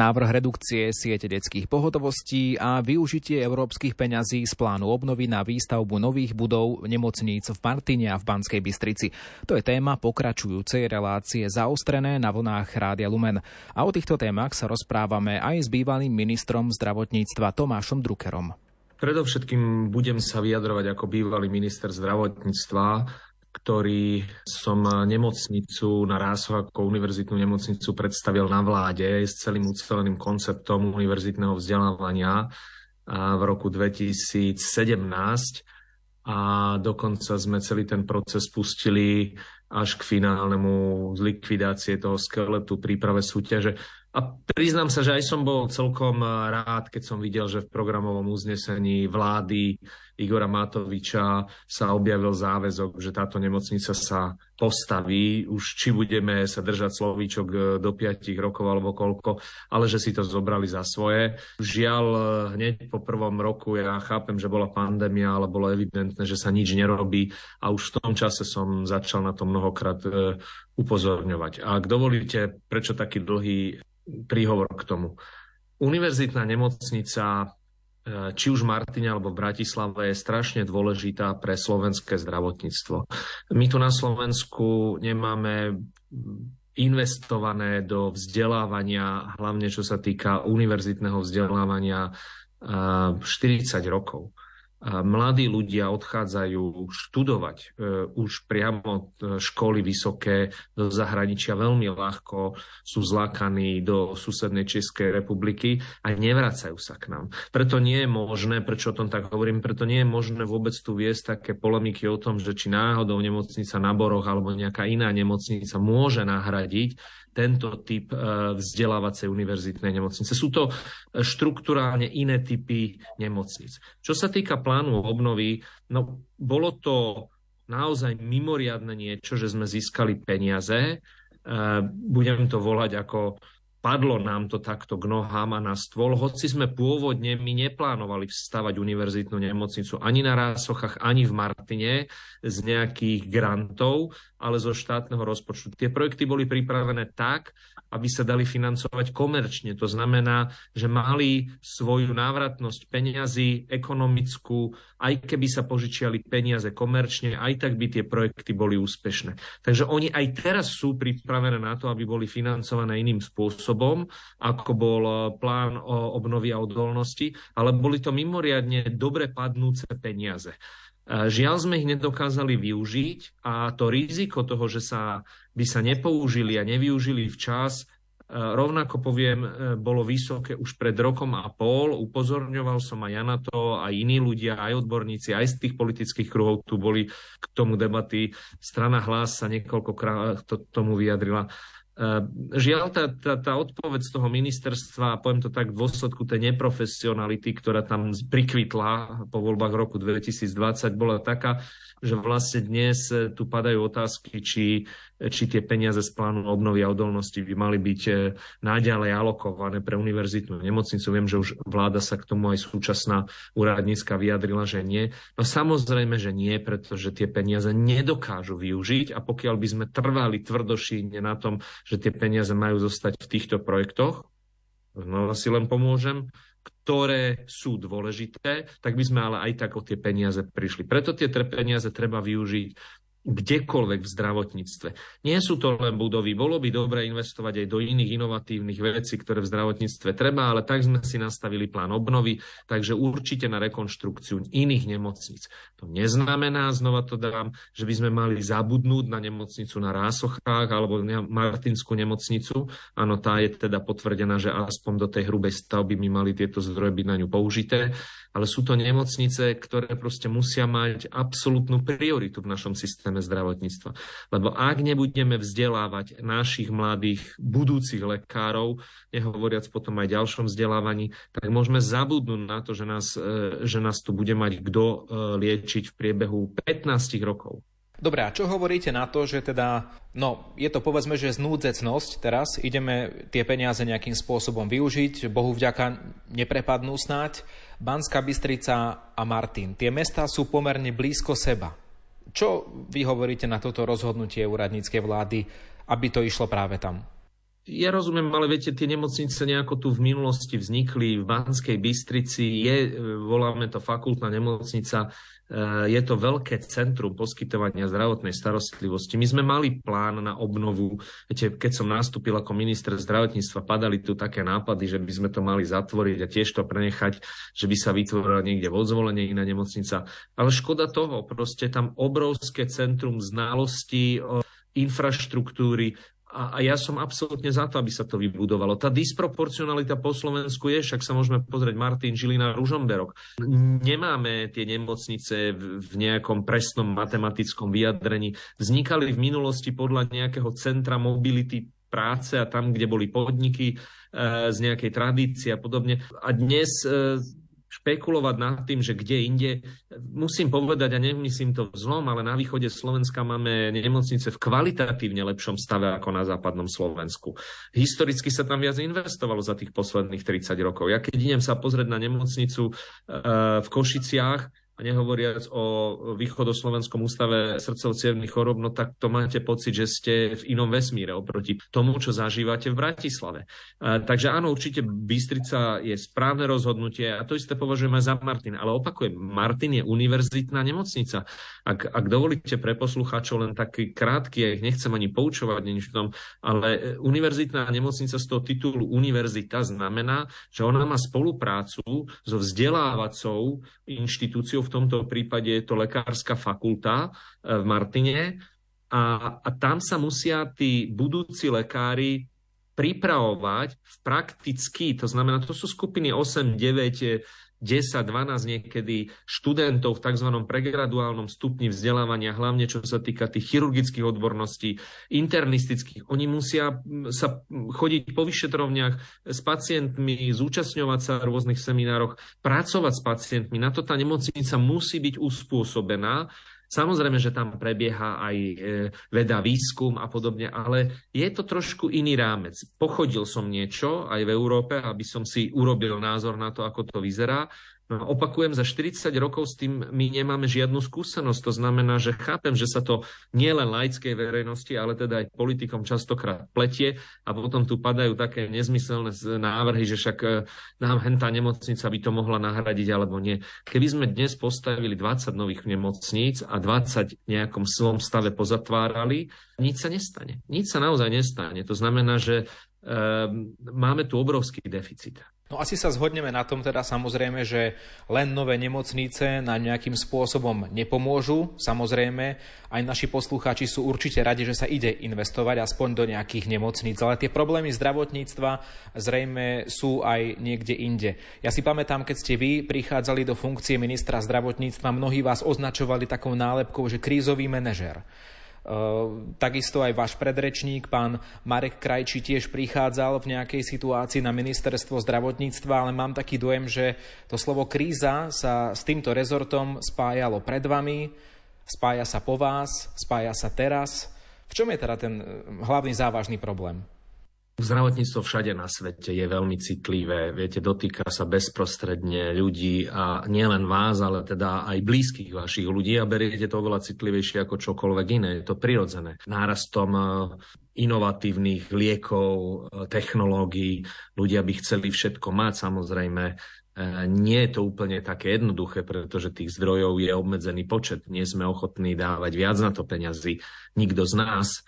Návrh redukcie siete detských pohotovostí a využitie európskych peňazí z plánu obnovy na výstavbu nových budov nemocníc v Martine a v Banskej Bystrici. To je téma pokračujúcej relácie zaostrené na vlnách Rádia Lumen. A o týchto témach sa rozprávame aj s bývalým ministrom zdravotníctva Tomášom Druckerom. Predovšetkým budem sa vyjadrovať ako bývalý minister zdravotníctva ktorý som nemocnicu na Rásoch ako univerzitnú nemocnicu predstavil na vláde s celým uceleným konceptom univerzitného vzdelávania v roku 2017. a dokonca sme celý ten proces pustili až k finálnemu zlikvidácie toho skeletu, príprave súťaže. A priznám sa, že aj som bol celkom rád, keď som videl, že v programovom uznesení vlády Igora Matoviča sa objavil záväzok, že táto nemocnica sa postaví, už či budeme sa držať slovíčok e, do 5 rokov alebo koľko, ale že si to zobrali za svoje. Žiaľ, e, hneď po prvom roku ja chápem, že bola pandémia, ale bolo evidentné, že sa nič nerobí a už v tom čase som začal na to mnohokrát e, upozorňovať. A ak dovolíte, prečo taký dlhý príhovor k tomu. Univerzitná nemocnica či už Martine alebo v Bratislave je strašne dôležitá pre slovenské zdravotníctvo. My tu na Slovensku nemáme investované do vzdelávania, hlavne čo sa týka univerzitného vzdelávania, 40 e, rokov mladí ľudia odchádzajú študovať e, už priamo e, školy vysoké do zahraničia veľmi ľahko, sú zlákaní do susednej Českej republiky a nevracajú sa k nám. Preto nie je možné, prečo o tom tak hovorím, preto nie je možné vôbec tu viesť také polemiky o tom, že či náhodou nemocnica na Boroch alebo nejaká iná nemocnica môže nahradiť tento typ e, vzdelávacej univerzitnej nemocnice. Sú to štruktúrálne iné typy nemocnic. Čo sa týka plánu obnovy, no bolo to naozaj mimoriadne niečo, že sme získali peniaze. E, budem to volať ako padlo nám to takto k nohám a na stôl, hoci sme pôvodne my neplánovali vstavať univerzitnú nemocnicu ani na Rásochách, ani v Martine z nejakých grantov, ale zo štátneho rozpočtu. Tie projekty boli pripravené tak, aby sa dali financovať komerčne. To znamená, že mali svoju návratnosť peňazí ekonomickú, aj keby sa požičiali peniaze komerčne, aj tak by tie projekty boli úspešné. Takže oni aj teraz sú pripravené na to, aby boli financované iným spôsobom, ako bol eh, plán o obnovy a odolnosti, ale boli to mimoriadne dobre padnúce peniaze. Eh, žiaľ sme ich nedokázali využiť a to riziko toho, že sa by sa nepoužili a nevyužili včas, rovnako poviem, bolo vysoké už pred rokom a pol. Upozorňoval som aj ja na to, aj iní ľudia, aj odborníci, aj z tých politických kruhov tu boli k tomu debaty. Strana hlas sa niekoľkokrát to, tomu vyjadrila. Ehm, žiaľ, tá, tá, tá odpoveď z toho ministerstva, poviem to tak, v dôsledku tej neprofesionality, ktorá tam prikvitla po voľbách roku 2020, bola taká, že vlastne dnes tu padajú otázky, či, či tie peniaze z plánu obnovy a odolnosti by mali byť e, naďalej alokované pre univerzitnú nemocnicu. Viem, že už vláda sa k tomu aj súčasná úradnícka vyjadrila, že nie. No samozrejme, že nie, pretože tie peniaze nedokážu využiť a pokiaľ by sme trvali tvrdošíne na tom, že tie peniaze majú zostať v týchto projektoch, znova si len pomôžem, ktoré sú dôležité, tak by sme ale aj tak o tie peniaze prišli. Preto tie peniaze treba využiť kdekoľvek v zdravotníctve. Nie sú to len budovy. Bolo by dobre investovať aj do iných inovatívnych vecí, ktoré v zdravotníctve treba, ale tak sme si nastavili plán obnovy, takže určite na rekonštrukciu iných nemocníc. To neznamená, znova to dám, že by sme mali zabudnúť na nemocnicu na Rásochách alebo na Martinskú nemocnicu. Áno, tá je teda potvrdená, že aspoň do tej hrubej stavby by mali tieto zdroje byť na ňu použité ale sú to nemocnice, ktoré proste musia mať absolútnu prioritu v našom systéme zdravotníctva. Lebo ak nebudeme vzdelávať našich mladých budúcich lekárov, nehovoriac potom aj ďalšom vzdelávaní, tak môžeme zabudnúť na to, že nás, e, že nás tu bude mať kto e, liečiť v priebehu 15 rokov. Dobre, a čo hovoríte na to, že teda, no, je to povedzme, že znúdzecnosť teraz, ideme tie peniaze nejakým spôsobom využiť, Bohu vďaka neprepadnú snáď, Banská Bystrica a Martin. Tie mesta sú pomerne blízko seba. Čo vy hovoríte na toto rozhodnutie úradníckej vlády, aby to išlo práve tam? Ja rozumiem, ale viete, tie nemocnice nejako tu v minulosti vznikli v Banskej Bystrici, je, e, voláme to fakultná nemocnica, je to veľké centrum poskytovania zdravotnej starostlivosti. My sme mali plán na obnovu. Viete, keď som nastúpil ako minister zdravotníctva, padali tu také nápady, že by sme to mali zatvoriť a tiež to prenechať, že by sa vytvorila niekde v odzvolenie iná nemocnica. Ale škoda toho, proste tam obrovské centrum znalostí, infraštruktúry, a, a ja som absolútne za to, aby sa to vybudovalo. Tá disproporcionalita po Slovensku je, však sa môžeme pozrieť Martin Žilina Ružomberok. Nemáme tie nemocnice v, v nejakom presnom matematickom vyjadrení. Vznikali v minulosti podľa nejakého centra mobility práce a tam, kde boli podniky e, z nejakej tradície a podobne. A dnes e, špekulovať nad tým, že kde inde. Musím povedať, a nemyslím to zlom, ale na východe Slovenska máme nemocnice v kvalitatívne lepšom stave ako na západnom Slovensku. Historicky sa tam viac investovalo za tých posledných 30 rokov. Ja keď idem sa pozrieť na nemocnicu e, v Košiciach, a nehovoriac o východoslovenskom ústave srdcov chorob, no tak to máte pocit, že ste v inom vesmíre oproti tomu, čo zažívate v Bratislave. A, takže áno, určite Bystrica je správne rozhodnutie a to isté považujeme za Martin. Ale opakujem, Martin je univerzitná nemocnica. Ak, ak dovolíte pre poslucháčov len taký krátky, ja ich nechcem ani poučovať nič v tom, ale univerzitná nemocnica z toho titulu univerzita znamená, že ona má spoluprácu so vzdelávacou inštitúciou v tomto prípade je to lekárska fakulta e, v Martine. A, a tam sa musia tí budúci lekári pripravovať v prakticky, to znamená, to sú skupiny 8, 9, 10, 12 niekedy študentov v tzv. pregraduálnom stupni vzdelávania, hlavne čo sa týka tých chirurgických odborností, internistických. Oni musia sa chodiť po vyšetrovniach s pacientmi, zúčastňovať sa v rôznych seminároch, pracovať s pacientmi. Na to tá nemocnica musí byť uspôsobená Samozrejme, že tam prebieha aj e, veda, výskum a podobne, ale je to trošku iný rámec. Pochodil som niečo aj v Európe, aby som si urobil názor na to, ako to vyzerá. No, opakujem, za 40 rokov s tým my nemáme žiadnu skúsenosť. To znamená, že chápem, že sa to nie len laickej verejnosti, ale teda aj politikom častokrát pletie a potom tu padajú také nezmyselné návrhy, že však e, nám hentá nemocnica by to mohla nahradiť alebo nie. Keby sme dnes postavili 20 nových nemocníc a 20 v nejakom svojom stave pozatvárali, nič sa nestane. Nič sa naozaj nestane. To znamená, že um, máme tu obrovský deficit. No asi sa zhodneme na tom teda samozrejme, že len nové nemocnice nám nejakým spôsobom nepomôžu. Samozrejme, aj naši poslucháči sú určite radi, že sa ide investovať aspoň do nejakých nemocníc, ale tie problémy zdravotníctva zrejme sú aj niekde inde. Ja si pamätám, keď ste vy prichádzali do funkcie ministra zdravotníctva, mnohí vás označovali takou nálepkou, že krízový manažer. Ehm, takisto aj váš predrečník, pán Marek Krajči, tiež prichádzal v nejakej situácii na ministerstvo zdravotníctva, ale mám taký dojem, že to slovo kríza sa s týmto rezortom spájalo pred vami, spája sa po vás, spája sa teraz. V čom je teda ten hlavný závažný problém? Zdravotníctvo všade na svete je veľmi citlivé, viete, dotýka sa bezprostredne ľudí a nielen vás, ale teda aj blízkych vašich ľudí a beriete to oveľa citlivejšie ako čokoľvek iné. Je to prirodzené. Nárastom e, inovatívnych liekov, e, technológií, ľudia by chceli všetko mať samozrejme. E, nie je to úplne také jednoduché, pretože tých zdrojov je obmedzený počet. Nie sme ochotní dávať viac na to peňazí. Nikto z nás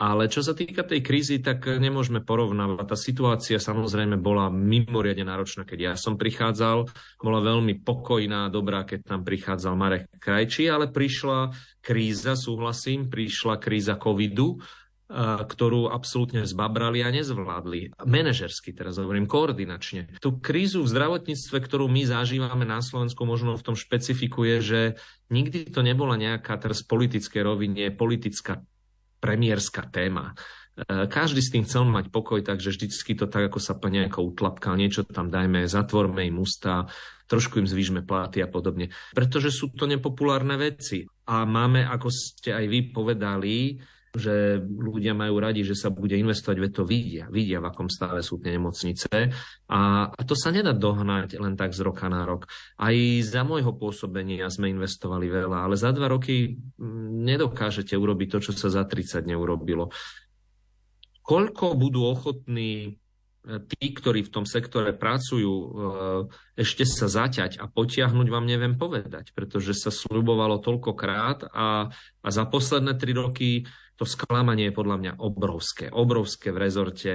ale čo sa týka tej krízy, tak nemôžeme porovnávať. Tá situácia samozrejme bola mimoriadne náročná, keď ja som prichádzal. Bola veľmi pokojná, dobrá, keď tam prichádzal Marek Krajčí, ale prišla kríza, súhlasím, prišla kríza covidu, ktorú absolútne zbabrali a nezvládli. Menežersky, teraz hovorím, koordinačne. Tú krízu v zdravotníctve, ktorú my zažívame na Slovensku, možno v tom špecifikuje, že nikdy to nebola nejaká teraz politické rovine, politická premiérska téma. E, každý s tým chcel mať pokoj, takže vždycky to tak, ako sa po nejako utlapkal, niečo tam dajme, zatvorme im ústa, trošku im zvýšme platy a podobne. Pretože sú to nepopulárne veci. A máme, ako ste aj vy povedali, že ľudia majú radi, že sa bude investovať, veď to vidia. Vidia, v akom stave sú tie nemocnice. A, a to sa nedá dohnať len tak z roka na rok. Aj za môjho pôsobenia sme investovali veľa, ale za dva roky mm, nedokážete urobiť to, čo sa za 30 neurobilo. Koľko budú ochotní e, tí, ktorí v tom sektore pracujú, e, ešte sa zaťať a potiahnuť vám neviem povedať, pretože sa slubovalo toľkokrát a, a za posledné tri roky to sklamanie je podľa mňa obrovské. Obrovské v rezorte.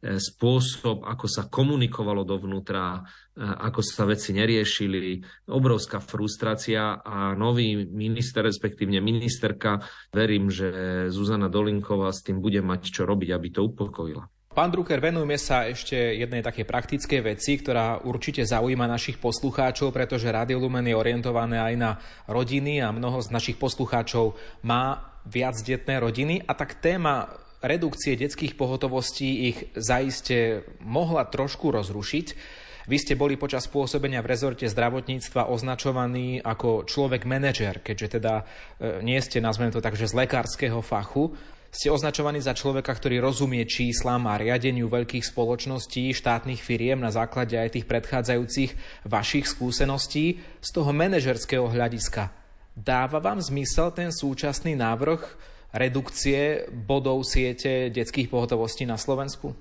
spôsob, ako sa komunikovalo dovnútra, ako sa veci neriešili, obrovská frustrácia a nový minister, respektívne ministerka, verím, že Zuzana Dolinková s tým bude mať čo robiť, aby to upokojila. Pán Drucker, venujme sa ešte jednej takej praktickej veci, ktorá určite zaujíma našich poslucháčov, pretože Radio Lumen je orientované aj na rodiny a mnoho z našich poslucháčov má viacdetné rodiny a tak téma redukcie detských pohotovostí ich zaiste mohla trošku rozrušiť. Vy ste boli počas pôsobenia v rezorte zdravotníctva označovaní ako človek manažer, keďže teda e, nie ste, nazveme to tak, že z lekárskeho fachu. Ste označovaní za človeka, ktorý rozumie číslam a riadeniu veľkých spoločností, štátnych firiem na základe aj tých predchádzajúcich vašich skúseností z toho manažerského hľadiska. Dáva vám zmysel ten súčasný návrh redukcie bodov siete detských pohotovostí na Slovensku?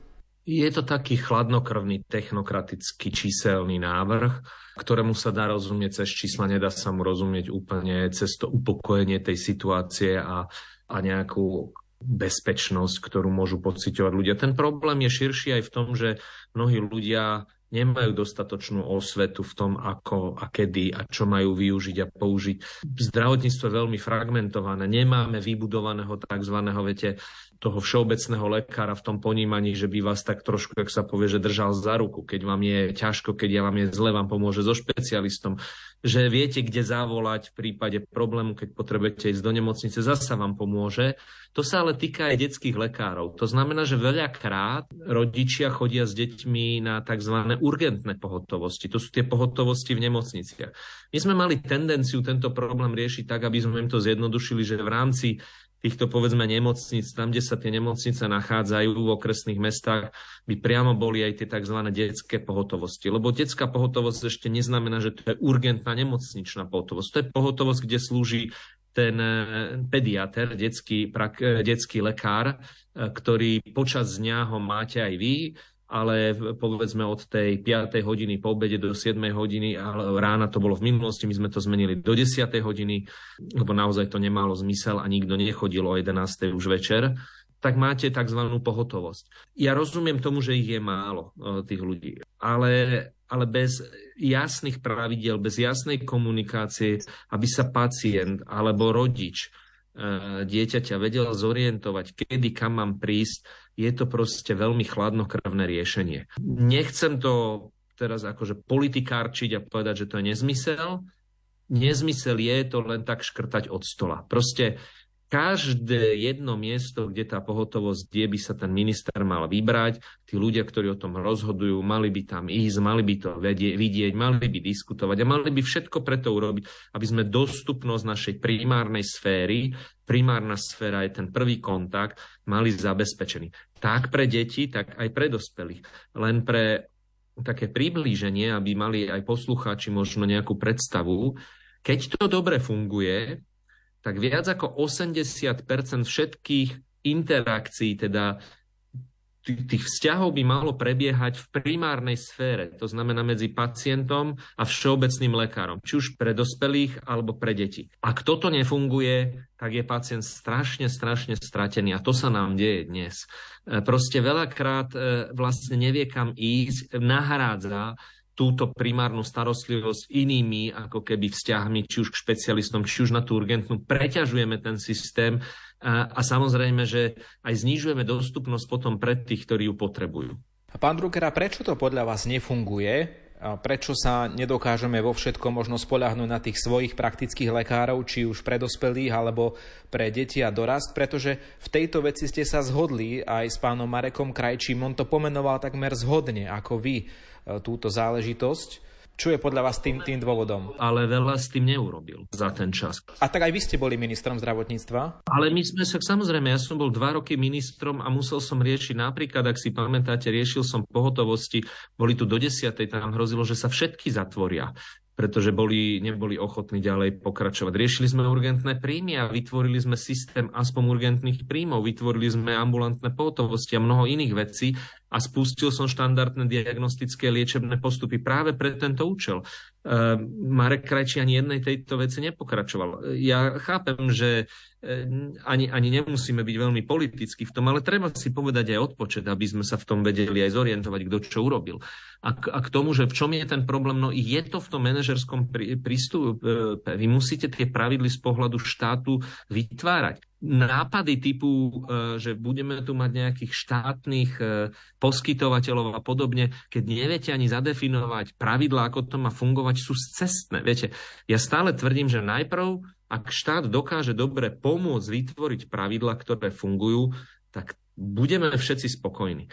Je to taký chladnokrvný, technokratický, číselný návrh, ktorému sa dá rozumieť cez čísla, nedá sa mu rozumieť úplne cez to upokojenie tej situácie a, a nejakú bezpečnosť, ktorú môžu pociťovať ľudia. Ten problém je širší aj v tom, že mnohí ľudia nemajú dostatočnú osvetu v tom, ako a kedy a čo majú využiť a použiť. Zdravotníctvo je veľmi fragmentované, nemáme vybudovaného tzv. Viete, toho všeobecného lekára v tom ponímaní, že by vás tak trošku, ak sa povie, že držal za ruku. Keď vám je ťažko, keď ja vám je zle, vám pomôže so špecialistom. Že viete, kde zavolať v prípade problému, keď potrebujete ísť do nemocnice, zasa vám pomôže. To sa ale týka aj detských lekárov. To znamená, že veľakrát rodičia chodia s deťmi na tzv. urgentné pohotovosti. To sú tie pohotovosti v nemocniciach. My sme mali tendenciu tento problém riešiť tak, aby sme im to zjednodušili, že v rámci týchto povedzme nemocníc, tam, kde sa tie nemocnice nachádzajú v okresných mestách, by priamo boli aj tie tzv. detské pohotovosti. Lebo detská pohotovosť ešte neznamená, že to je urgentná nemocničná pohotovosť. To je pohotovosť, kde slúži ten eh, pediater, detský, prak, eh, detský lekár, eh, ktorý počas dňa ho máte aj vy, ale povedzme od tej 5. hodiny po obede do 7. hodiny, ale rána to bolo v minulosti, my sme to zmenili do 10. hodiny, lebo naozaj to nemalo zmysel a nikto nechodil o 11. už večer tak máte tzv. pohotovosť. Ja rozumiem tomu, že ich je málo, e, tých ľudí, ale, ale bez jasných pravidel, bez jasnej komunikácie, aby sa pacient alebo rodič dieťaťa vedel zorientovať, kedy kam mám prísť, je to proste veľmi chladnokrvné riešenie. Nechcem to teraz akože politikárčiť a povedať, že to je nezmysel. Nezmysel je to len tak škrtať od stola. Proste každé jedno miesto, kde tá pohotovosť je, by sa ten minister mal vybrať. Tí ľudia, ktorí o tom rozhodujú, mali by tam ísť, mali by to vidieť, mali by diskutovať a mali by všetko preto urobiť, aby sme dostupnosť našej primárnej sféry, primárna sféra je ten prvý kontakt, mali zabezpečený. Tak pre deti, tak aj pre dospelých. Len pre také priblíženie, aby mali aj poslucháči možno nejakú predstavu, keď to dobre funguje, tak viac ako 80% všetkých interakcií, teda tých vzťahov by malo prebiehať v primárnej sfére, to znamená medzi pacientom a všeobecným lekárom, či už pre dospelých alebo pre deti. Ak toto nefunguje, tak je pacient strašne, strašne stratený a to sa nám deje dnes. E, proste veľakrát e, vlastne nevie kam ísť, nahrádza túto primárnu starostlivosť inými ako keby vzťahmi, či už k špecialistom, či už na tú urgentnú, preťažujeme ten systém a, a samozrejme, že aj znižujeme dostupnosť potom pre tých, ktorí ju potrebujú. Pán Druckera, prečo to podľa vás nefunguje? Prečo sa nedokážeme vo všetkom možno spoľahnúť na tých svojich praktických lekárov, či už pre dospelých alebo pre deti a dorast? Pretože v tejto veci ste sa zhodli aj s pánom Marekom Krajčím. On to pomenoval takmer zhodne ako vy túto záležitosť. Čo je podľa vás tým, tým dôvodom? Ale veľa s tým neurobil za ten čas. A tak aj vy ste boli ministrom zdravotníctva? Ale my sme sa, samozrejme, ja som bol dva roky ministrom a musel som riešiť napríklad, ak si pamätáte, riešil som pohotovosti, boli tu do desiatej, tam hrozilo, že sa všetky zatvoria pretože boli, neboli ochotní ďalej pokračovať. Riešili sme urgentné príjmy a vytvorili sme systém aspoň urgentných príjmov, vytvorili sme ambulantné pohotovosti a mnoho iných vecí a spustil som štandardné diagnostické liečebné postupy práve pre tento účel. Marek Krajčí ani jednej tejto veci nepokračoval. Ja chápem, že ani, ani nemusíme byť veľmi politicky v tom, ale treba si povedať aj odpočet, aby sme sa v tom vedeli aj zorientovať, kto čo urobil. A k, a k tomu, že v čom je ten problém, no je to v tom manažerskom prístupe. Vy musíte tie pravidly z pohľadu štátu vytvárať. Nápady typu, e, že budeme tu mať nejakých štátnych e, poskytovateľov a podobne, keď neviete ani zadefinovať pravidlá, ako to má fungovať, sú cestné. Viete, ja stále tvrdím, že najprv ak štát dokáže dobre pomôcť vytvoriť pravidla, ktoré fungujú, tak budeme všetci spokojní.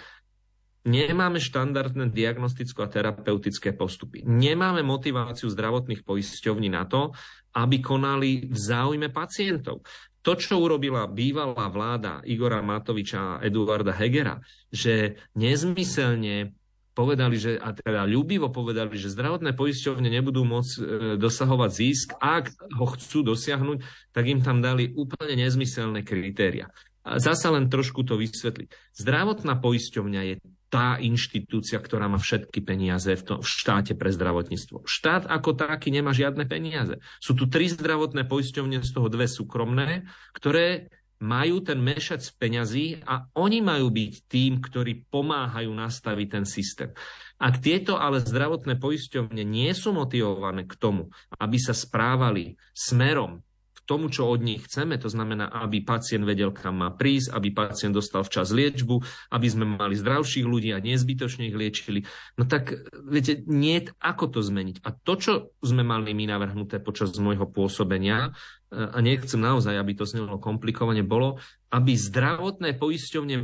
Nemáme štandardné diagnostické a terapeutické postupy. Nemáme motiváciu zdravotných poisťovní na to, aby konali v záujme pacientov. To, čo urobila bývalá vláda Igora Matoviča a Eduarda Hegera, že nezmyselne povedali, že, a teda ľubivo povedali, že zdravotné poisťovne nebudú môcť e, dosahovať zisk, ak ho chcú dosiahnuť, tak im tam dali úplne nezmyselné kritéria. A zasa len trošku to vysvetliť. Zdravotná poisťovňa je tá inštitúcia, ktorá má všetky peniaze v, tom, v štáte pre zdravotníctvo. Štát ako taký nemá žiadne peniaze. Sú tu tri zdravotné poisťovne, z toho dve súkromné, ktoré majú ten mešac peňazí a oni majú byť tým, ktorí pomáhajú nastaviť ten systém. Ak tieto ale zdravotné poisťovne nie sú motivované k tomu, aby sa správali smerom tomu, čo od nich chceme, to znamená, aby pacient vedel, kam má prísť, aby pacient dostal včas liečbu, aby sme mali zdravších ľudí a nezbytočne ich liečili. No tak, viete, nie ako to zmeniť. A to, čo sme mali my navrhnuté počas môjho pôsobenia, a nechcem naozaj, aby to znelo komplikovane, bolo, aby zdravotné poisťovne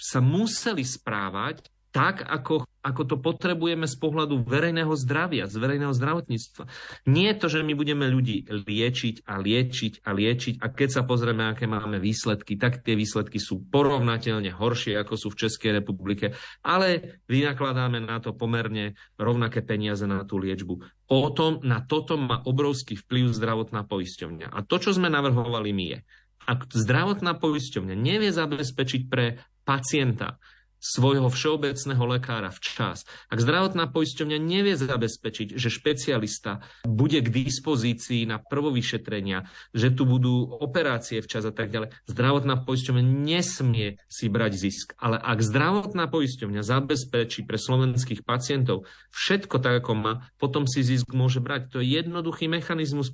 sa museli správať tak, ako, ako to potrebujeme z pohľadu verejného zdravia, z verejného zdravotníctva. Nie je to, že my budeme ľudí liečiť a liečiť a liečiť a keď sa pozrieme, aké máme výsledky, tak tie výsledky sú porovnateľne horšie, ako sú v Českej republike, ale vynakladáme na to pomerne rovnaké peniaze na tú liečbu. O tom, na toto má obrovský vplyv zdravotná poisťovňa. A to, čo sme navrhovali my je, ak zdravotná poisťovňa nevie zabezpečiť pre pacienta svojho všeobecného lekára včas. Ak zdravotná poisťovňa nevie zabezpečiť, že špecialista bude k dispozícii na prvovyšetrenia, že tu budú operácie včas a tak ďalej, zdravotná poisťovňa nesmie si brať zisk. Ale ak zdravotná poisťovňa zabezpečí pre slovenských pacientov všetko tak, ako má, potom si zisk môže brať. To je jednoduchý mechanizmus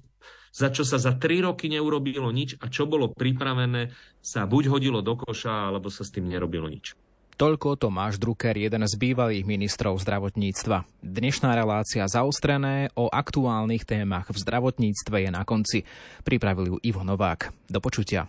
za čo sa za tri roky neurobilo nič a čo bolo pripravené, sa buď hodilo do koša, alebo sa s tým nerobilo nič. Toľko Tomáš Drucker, jeden z bývalých ministrov zdravotníctva. Dnešná relácia zaostrené o aktuálnych témach v zdravotníctve je na konci. Pripravil ju Ivo Novák. Do počutia.